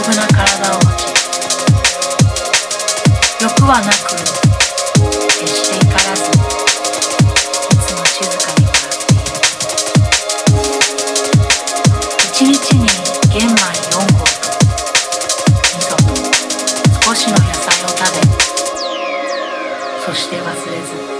丈夫な体を持ち欲はなく決して怒らずいつも静かに笑っている一日に玄米4合と味噌と少しの野菜を食べ。そして忘れず。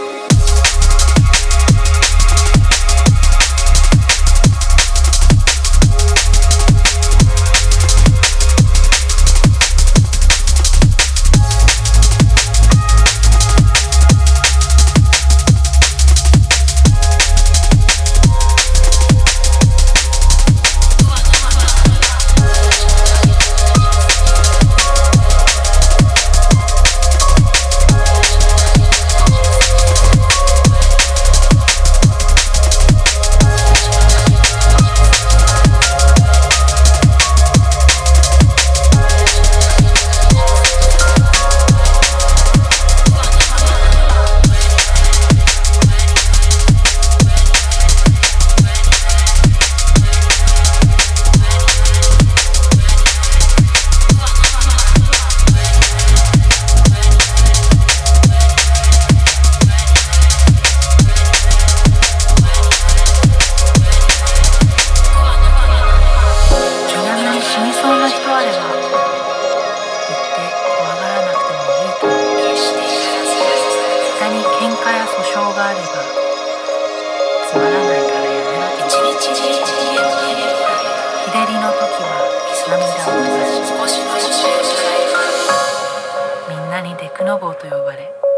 左の時はみんな。にデクノボーと呼ばれ